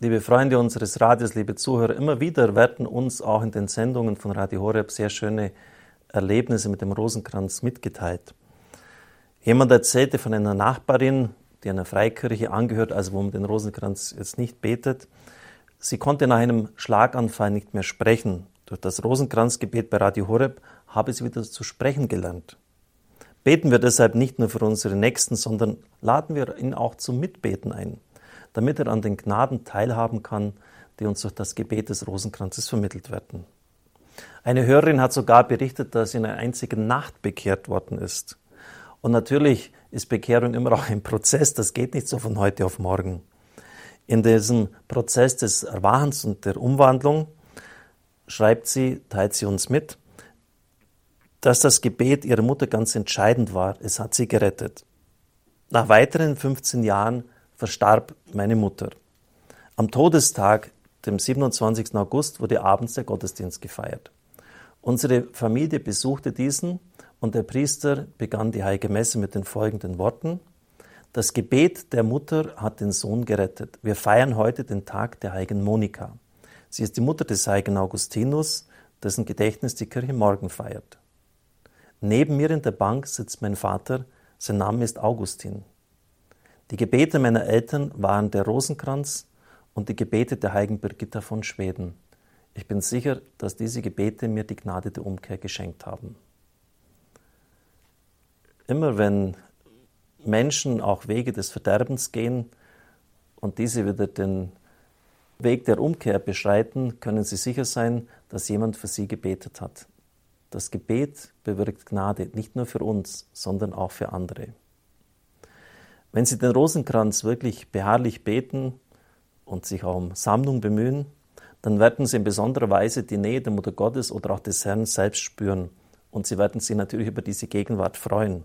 Liebe Freunde unseres Radios, liebe Zuhörer, immer wieder werden uns auch in den Sendungen von Radio Horeb sehr schöne Erlebnisse mit dem Rosenkranz mitgeteilt. Jemand erzählte von einer Nachbarin, die einer Freikirche angehört, also wo man den Rosenkranz jetzt nicht betet. Sie konnte nach einem Schlaganfall nicht mehr sprechen. Durch das Rosenkranzgebet bei Radio Horeb habe sie wieder zu sprechen gelernt. Beten wir deshalb nicht nur für unsere Nächsten, sondern laden wir ihn auch zum Mitbeten ein damit er an den Gnaden teilhaben kann, die uns durch das Gebet des Rosenkranzes vermittelt werden. Eine Hörerin hat sogar berichtet, dass sie in einer einzigen Nacht bekehrt worden ist. Und natürlich ist Bekehrung immer auch ein Prozess, das geht nicht so von heute auf morgen. In diesem Prozess des Erwachens und der Umwandlung schreibt sie, teilt sie uns mit, dass das Gebet ihrer Mutter ganz entscheidend war. Es hat sie gerettet. Nach weiteren 15 Jahren verstarb meine Mutter. Am Todestag, dem 27. August, wurde abends der Gottesdienst gefeiert. Unsere Familie besuchte diesen und der Priester begann die Heilige Messe mit den folgenden Worten. Das Gebet der Mutter hat den Sohn gerettet. Wir feiern heute den Tag der heiligen Monika. Sie ist die Mutter des heiligen Augustinus, dessen Gedächtnis die Kirche morgen feiert. Neben mir in der Bank sitzt mein Vater, sein Name ist Augustin. Die Gebete meiner Eltern waren der Rosenkranz und die Gebete der heiligen Birgitta von Schweden. Ich bin sicher, dass diese Gebete mir die Gnade der Umkehr geschenkt haben. Immer wenn Menschen auch Wege des Verderbens gehen und diese wieder den Weg der Umkehr beschreiten, können sie sicher sein, dass jemand für sie gebetet hat. Das Gebet bewirkt Gnade nicht nur für uns, sondern auch für andere. Wenn Sie den Rosenkranz wirklich beharrlich beten und sich auch um Sammlung bemühen, dann werden Sie in besonderer Weise die Nähe der Mutter Gottes oder auch des Herrn selbst spüren. Und Sie werden sich natürlich über diese Gegenwart freuen.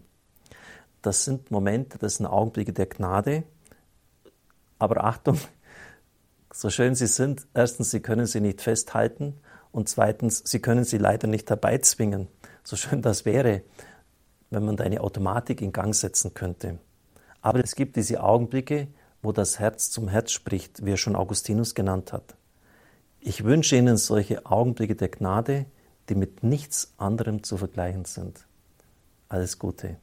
Das sind Momente, das sind Augenblicke der Gnade. Aber Achtung, so schön sie sind, erstens, Sie können sie nicht festhalten und zweitens, Sie können sie leider nicht herbeizwingen. So schön das wäre, wenn man da eine Automatik in Gang setzen könnte. Aber es gibt diese Augenblicke, wo das Herz zum Herz spricht, wie er schon Augustinus genannt hat. Ich wünsche Ihnen solche Augenblicke der Gnade, die mit nichts anderem zu vergleichen sind. Alles Gute.